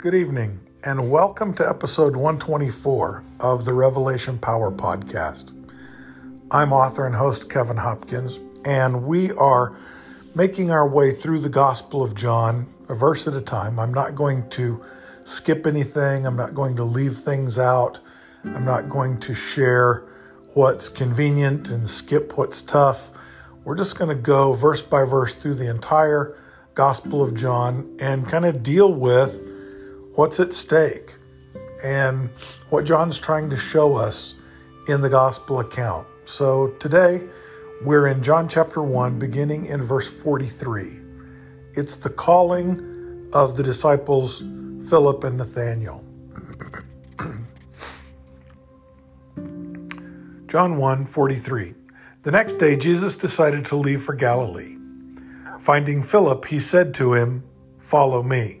Good evening, and welcome to episode 124 of the Revelation Power Podcast. I'm author and host Kevin Hopkins, and we are making our way through the Gospel of John, a verse at a time. I'm not going to skip anything, I'm not going to leave things out, I'm not going to share what's convenient and skip what's tough. We're just going to go verse by verse through the entire Gospel of John and kind of deal with what's at stake and what John's trying to show us in the gospel account. So today we're in John chapter 1, beginning in verse 43. It's the calling of the disciples Philip and Nathanael. John 1 43. The next day, Jesus decided to leave for Galilee. Finding Philip, he said to him, Follow me.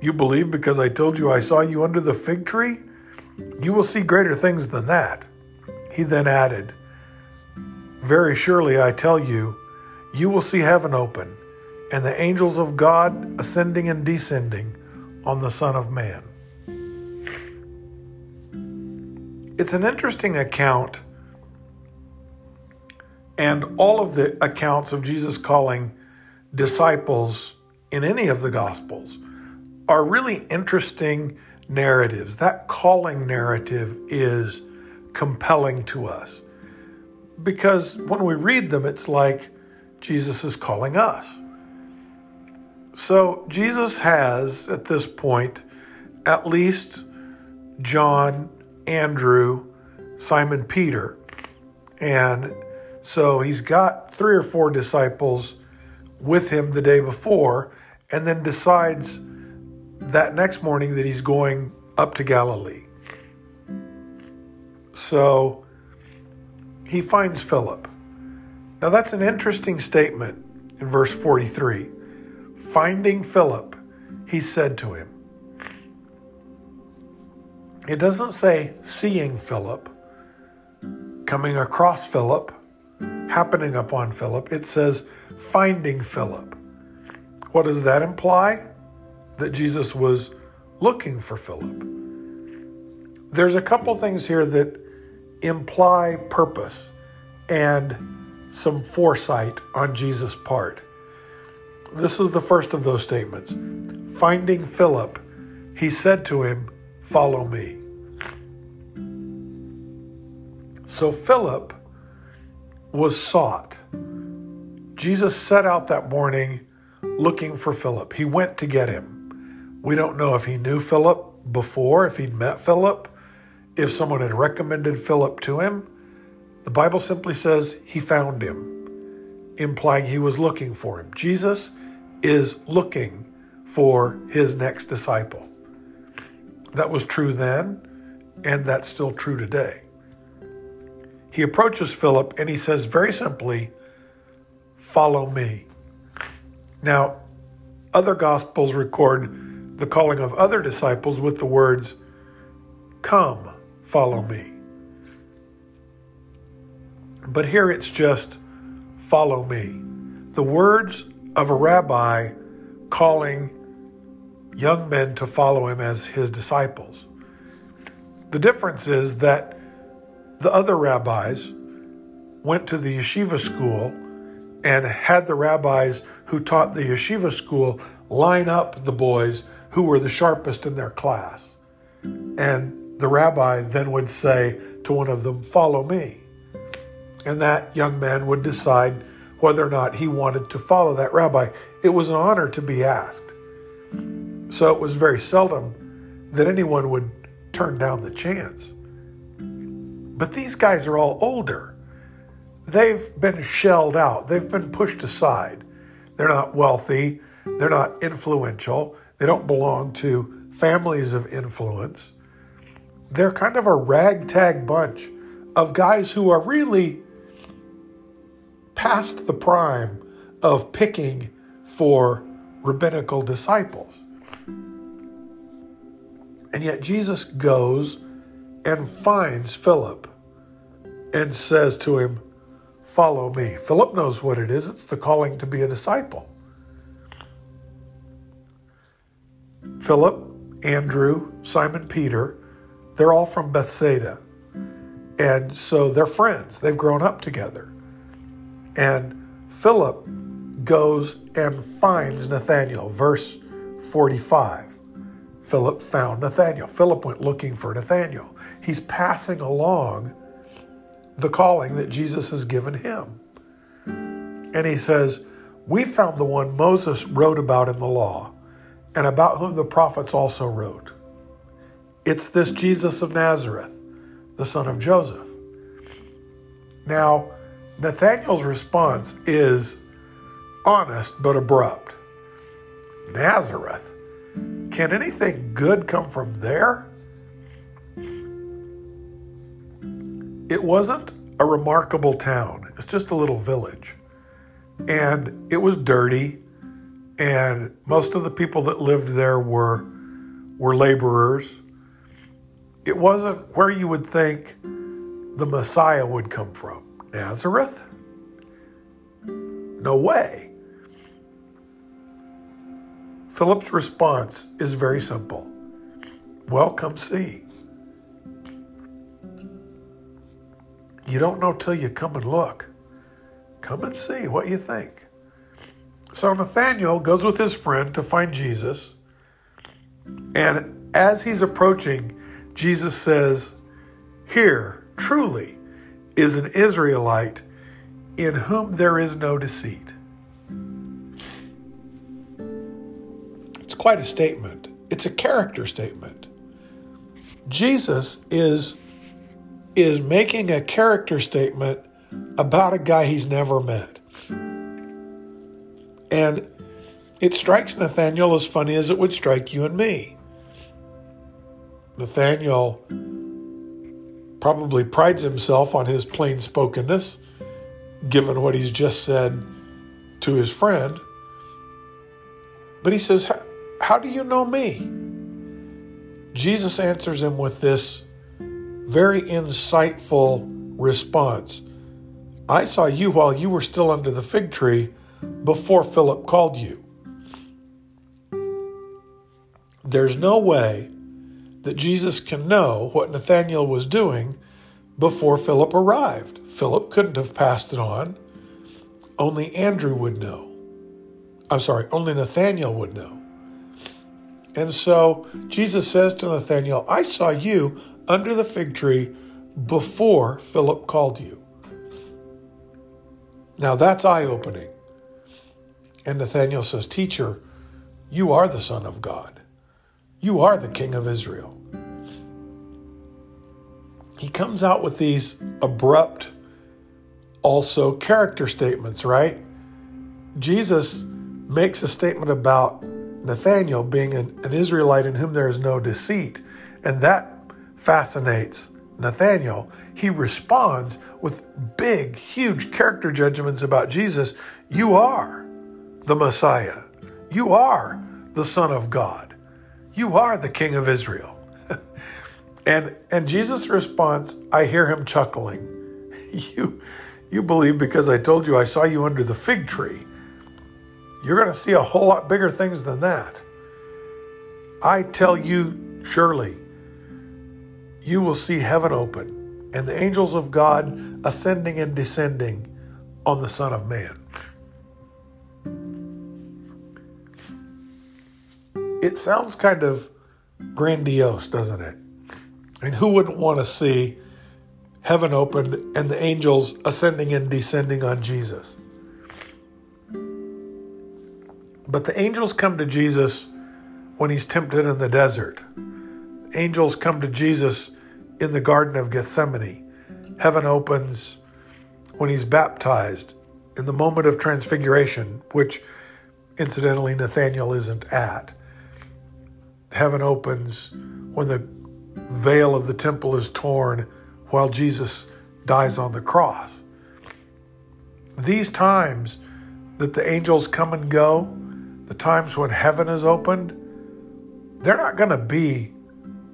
you believe because I told you I saw you under the fig tree? You will see greater things than that. He then added, Very surely I tell you, you will see heaven open, and the angels of God ascending and descending on the Son of Man. It's an interesting account, and all of the accounts of Jesus calling disciples in any of the Gospels are really interesting narratives. That calling narrative is compelling to us because when we read them, it's like Jesus is calling us. So Jesus has, at this point, at least John, Andrew, Simon Peter. And so he's got three or four disciples with him the day before, and then decides that next morning that he's going up to Galilee. So he finds Philip. Now that's an interesting statement in verse 43. Finding Philip, he said to him. It doesn't say seeing Philip, coming across Philip, happening upon Philip. It says finding Philip. What does that imply? That Jesus was looking for Philip. There's a couple things here that imply purpose and some foresight on Jesus' part. This is the first of those statements. Finding Philip, he said to him, Follow me. So Philip was sought. Jesus set out that morning looking for Philip. He went to get him. We don't know if he knew Philip before, if he'd met Philip, if someone had recommended Philip to him. The Bible simply says he found him, implying he was looking for him. Jesus is looking for his next disciple. That was true then, and that's still true today. He approaches Philip and he says very simply, Follow me. Now, other gospels record the calling of other disciples with the words, Come, follow me. But here it's just, Follow me. The words of a rabbi calling young men to follow him as his disciples. The difference is that the other rabbis went to the yeshiva school and had the rabbis who taught the yeshiva school line up the boys who were the sharpest in their class. And the rabbi then would say to one of them, Follow me. And that young man would decide whether or not he wanted to follow that rabbi. It was an honor to be asked. So it was very seldom that anyone would turn down the chance. But these guys are all older. They've been shelled out, they've been pushed aside. They're not wealthy, they're not influential, they don't belong to families of influence. They're kind of a ragtag bunch of guys who are really past the prime of picking for rabbinical disciples. And yet Jesus goes and finds Philip and says to him, Follow me. Philip knows what it is it's the calling to be a disciple. Philip, Andrew, Simon Peter, they're all from Bethsaida. And so they're friends. They've grown up together. And Philip goes and finds Nathanael. Verse 45. Philip found Nathanael. Philip went looking for Nathanael. He's passing along the calling that Jesus has given him. And he says, We found the one Moses wrote about in the law, and about whom the prophets also wrote. It's this Jesus of Nazareth, the son of Joseph. Now, Nathanael's response is honest but abrupt. Nazareth? Can anything good come from there? It wasn't a remarkable town, it's just a little village. And it was dirty, and most of the people that lived there were, were laborers. It wasn't where you would think the Messiah would come from. Nazareth? No way. Philip's response is very simple Well, come see. You don't know till you come and look. Come and see what you think. So Nathanael goes with his friend to find Jesus. And as he's approaching, Jesus says, Here, truly, is an Israelite in whom there is no deceit. It's quite a statement. It's a character statement. Jesus is is making a character statement about a guy he's never met. And it strikes Nathaniel as funny as it would strike you and me. Nathaniel probably prides himself on his plain spokenness, given what he's just said to his friend. But he says, How do you know me? Jesus answers him with this very insightful response. I saw you while you were still under the fig tree before Philip called you. There's no way that Jesus can know what Nathanael was doing before Philip arrived. Philip couldn't have passed it on. Only Andrew would know. I'm sorry, only Nathanael would know. And so Jesus says to Nathanael, I saw you under the fig tree before Philip called you. Now that's eye opening. And Nathanael says, Teacher, you are the Son of God. You are the King of Israel. He comes out with these abrupt, also character statements, right? Jesus makes a statement about Nathanael being an, an Israelite in whom there is no deceit, and that fascinates Nathanael. He responds with big, huge character judgments about Jesus. You are the Messiah. You are the Son of God. You are the King of Israel. and and Jesus' response, I hear him chuckling. You you believe because I told you I saw you under the fig tree. You're going to see a whole lot bigger things than that. I tell you surely you will see heaven open and the angels of God ascending and descending on the Son of Man. It sounds kind of grandiose, doesn't it? And who wouldn't want to see heaven opened and the angels ascending and descending on Jesus? But the angels come to Jesus when he's tempted in the desert. Angels come to Jesus in the Garden of Gethsemane. Heaven opens when he's baptized in the moment of transfiguration, which incidentally Nathaniel isn't at. Heaven opens when the veil of the temple is torn while Jesus dies on the cross. These times that the angels come and go, the times when heaven is opened, they're not going to be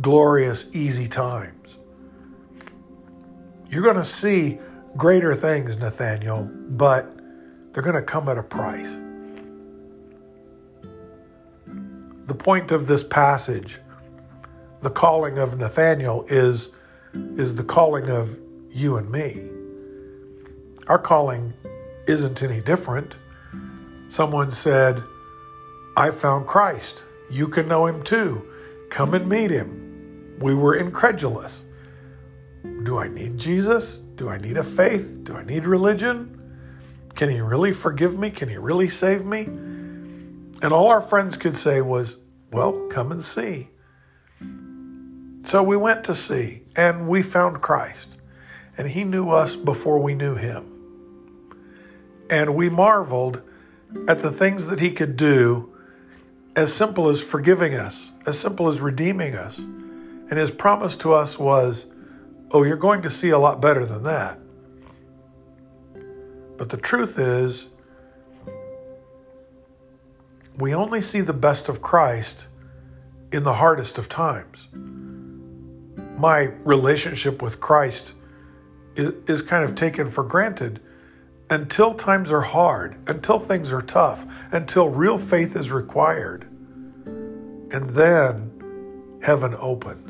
glorious, easy times. You're going to see greater things, Nathaniel, but they're going to come at a price. The point of this passage, the calling of Nathaniel, is, is the calling of you and me. Our calling isn't any different. Someone said, I found Christ. You can know him too. Come and meet him. We were incredulous. Do I need Jesus? Do I need a faith? Do I need religion? Can he really forgive me? Can he really save me? And all our friends could say was, Well, come and see. So we went to see, and we found Christ. And he knew us before we knew him. And we marveled at the things that he could do as simple as forgiving us, as simple as redeeming us. And his promise to us was, Oh, you're going to see a lot better than that. But the truth is, we only see the best of Christ in the hardest of times. My relationship with Christ is, is kind of taken for granted until times are hard, until things are tough, until real faith is required. And then heaven opens.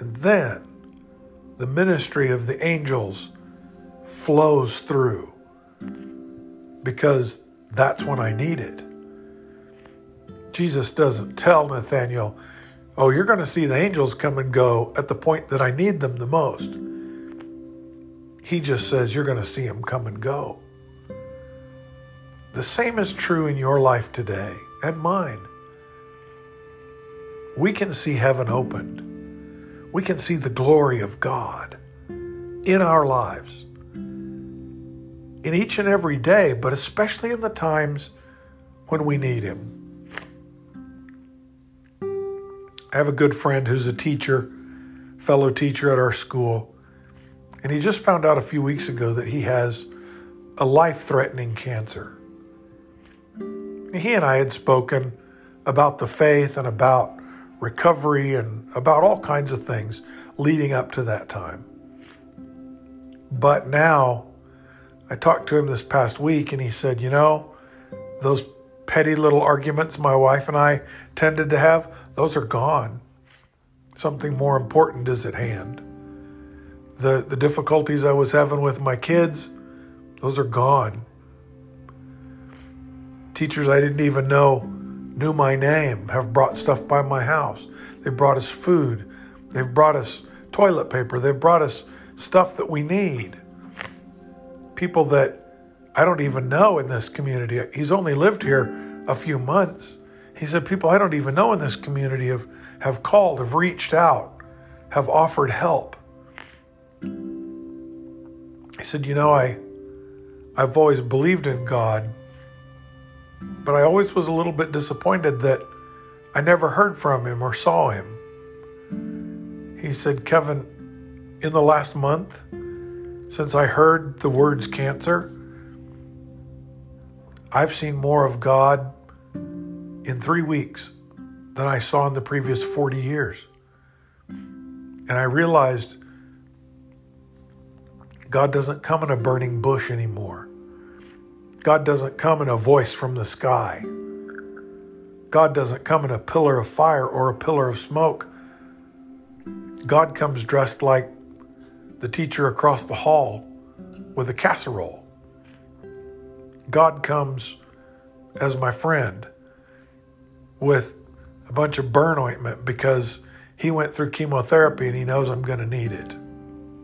And then the ministry of the angels flows through because that's when I need it. Jesus doesn't tell Nathaniel, Oh, you're going to see the angels come and go at the point that I need them the most. He just says, You're going to see them come and go. The same is true in your life today and mine we can see heaven opened. We can see the glory of God in our lives, in each and every day, but especially in the times when we need Him. I have a good friend who's a teacher, fellow teacher at our school, and he just found out a few weeks ago that he has a life threatening cancer. He and I had spoken about the faith and about recovery and about all kinds of things leading up to that time. But now, I talked to him this past week and he said, You know, those petty little arguments my wife and I tended to have, those are gone. Something more important is at hand. The, the difficulties I was having with my kids, those are gone. Teachers I didn't even know knew my name, have brought stuff by my house. They've brought us food. They've brought us toilet paper. They've brought us stuff that we need. People that I don't even know in this community. He's only lived here a few months. He said, People I don't even know in this community have, have called, have reached out, have offered help. He said, You know, I, I've always believed in God but I always was a little bit disappointed that I never heard from him or saw him. He said, Kevin, in the last month, since I heard the words cancer, I've seen more of God in three weeks than I saw in the previous 40 years. And I realized God doesn't come in a burning bush anymore. God doesn't come in a voice from the sky. God doesn't come in a pillar of fire or a pillar of smoke. God comes dressed like the teacher across the hall with a casserole. God comes as my friend with a bunch of burn ointment because he went through chemotherapy and he knows I'm going to need it,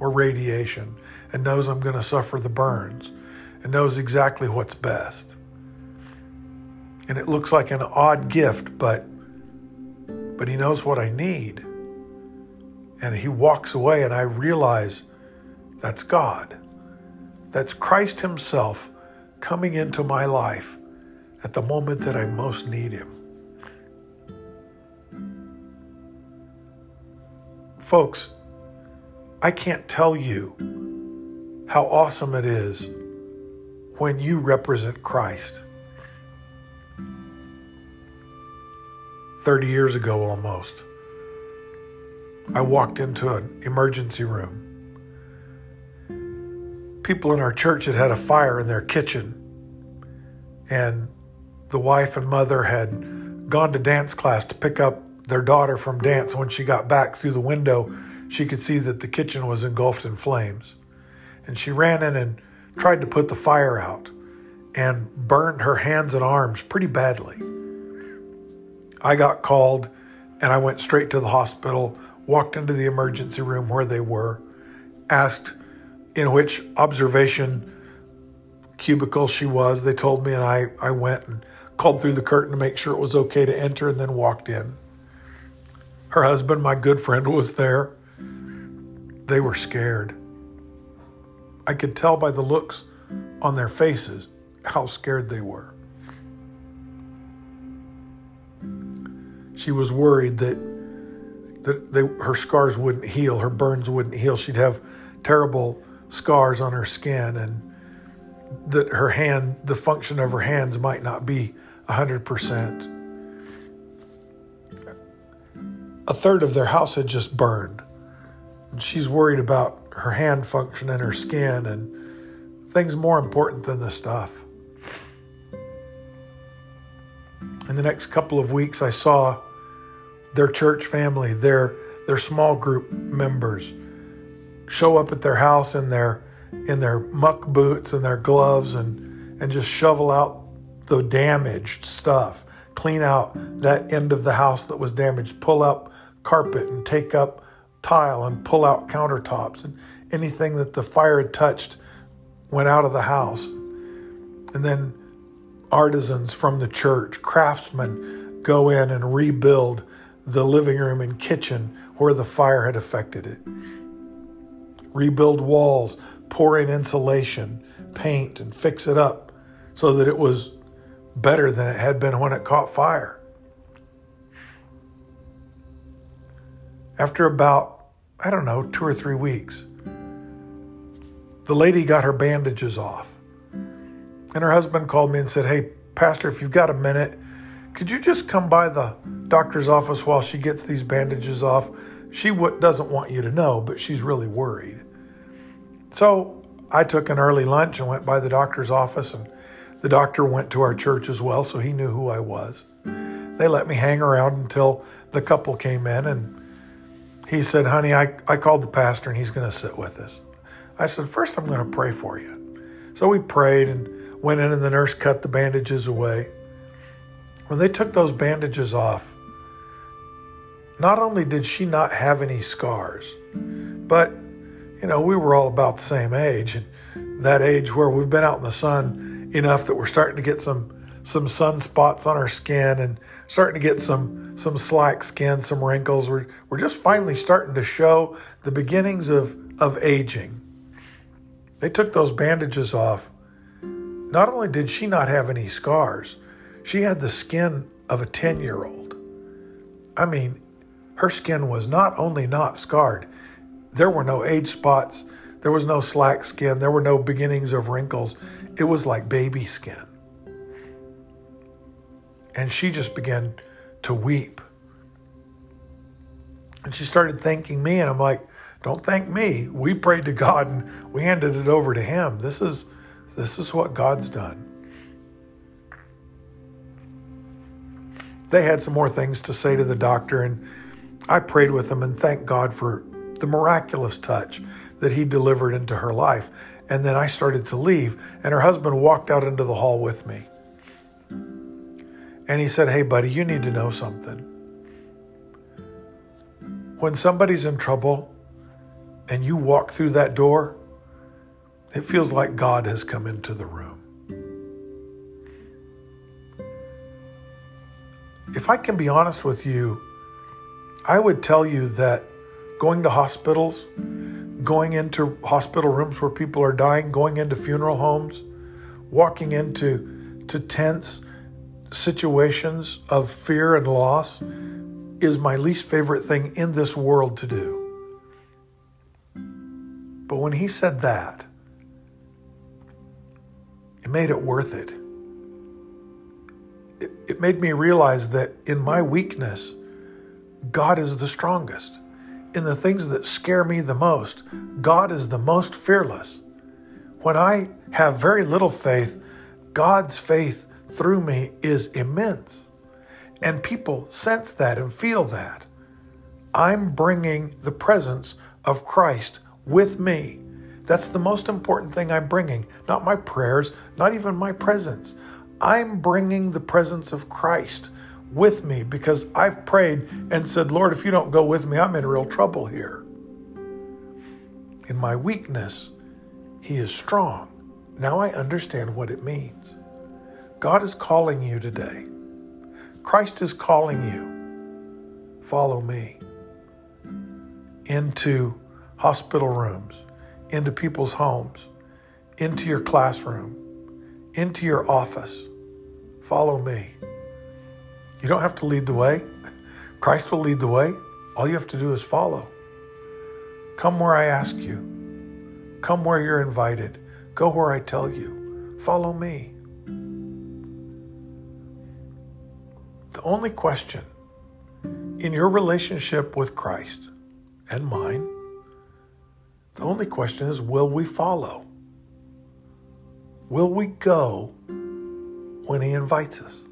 or radiation, and knows I'm going to suffer the burns, and knows exactly what's best. And it looks like an odd gift, but but he knows what I need. And he walks away, and I realize that's God. That's Christ Himself coming into my life at the moment that I most need Him. Folks, I can't tell you how awesome it is when you represent Christ. 30 years ago almost, I walked into an emergency room. People in our church had had a fire in their kitchen, and the wife and mother had gone to dance class to pick up their daughter from dance. When she got back through the window, she could see that the kitchen was engulfed in flames. And she ran in and tried to put the fire out and burned her hands and arms pretty badly. I got called and I went straight to the hospital, walked into the emergency room where they were, asked in which observation cubicle she was. They told me, and I, I went and called through the curtain to make sure it was okay to enter and then walked in. Her husband, my good friend, was there. They were scared. I could tell by the looks on their faces how scared they were. She was worried that that they, her scars wouldn't heal, her burns wouldn't heal. She'd have terrible scars on her skin, and that her hand, the function of her hands, might not be 100% a third of their house had just burned. And she's worried about her hand function and her skin and things more important than the stuff. In the next couple of weeks, I saw their church family, their their small group members, show up at their house in their in their muck boots and their gloves and and just shovel out the damaged stuff, clean out that end of the house that was damaged, pull up carpet and take up tile and pull out countertops and anything that the fire had touched went out of the house. And then artisans from the church, craftsmen go in and rebuild the living room and kitchen where the fire had affected it. Rebuild walls, pour in insulation, paint, and fix it up so that it was better than it had been when it caught fire. After about, I don't know, two or three weeks, the lady got her bandages off. And her husband called me and said, Hey, Pastor, if you've got a minute, could you just come by the doctor's office while she gets these bandages off? She w- doesn't want you to know, but she's really worried. So I took an early lunch and went by the doctor's office, and the doctor went to our church as well, so he knew who I was. They let me hang around until the couple came in, and he said, Honey, I, I called the pastor and he's going to sit with us. I said, First, I'm going to pray for you. So we prayed and went in, and the nurse cut the bandages away. When they took those bandages off, not only did she not have any scars, but, you know, we were all about the same age, and that age where we've been out in the sun enough that we're starting to get some some sunspots on our skin and starting to get some some slack skin, some wrinkles. We're we're just finally starting to show the beginnings of of aging. They took those bandages off. Not only did she not have any scars, she had the skin of a 10-year-old. I mean, her skin was not only not scarred, there were no age spots, there was no slack skin, there were no beginnings of wrinkles. It was like baby skin. And she just began to weep. And she started thanking me, and I'm like, don't thank me. We prayed to God and we handed it over to Him. This is this is what God's done. They had some more things to say to the doctor, and I prayed with them and thanked God for the miraculous touch that He delivered into her life. And then I started to leave, and her husband walked out into the hall with me. And he said, Hey, buddy, you need to know something. when somebody's in trouble and you walk through that door, it feels like God has come into the room. If I can be honest with you, I would tell you that going to hospitals, going into hospital rooms where people are dying, going into funeral homes, walking into to tense situations of fear and loss is my least favorite thing in this world to do. But when he said that, it made it worth it. it. It made me realize that in my weakness, God is the strongest. In the things that scare me the most, God is the most fearless. When I have very little faith, God's faith through me is immense. And people sense that and feel that. I'm bringing the presence of Christ with me. That's the most important thing I'm bringing, not my prayers, not even my presence. I'm bringing the presence of Christ with me because I've prayed and said, Lord, if you don't go with me, I'm in real trouble here. In my weakness, He is strong. Now I understand what it means. God is calling you today. Christ is calling you. Follow me into hospital rooms, into people's homes, into your classroom, into your office. Follow me. You don't have to lead the way. Christ will lead the way. All you have to do is follow. Come where I ask you. Come where you're invited. Go where I tell you. Follow me. Only question in your relationship with Christ and mine, the only question is will we follow? Will we go when He invites us?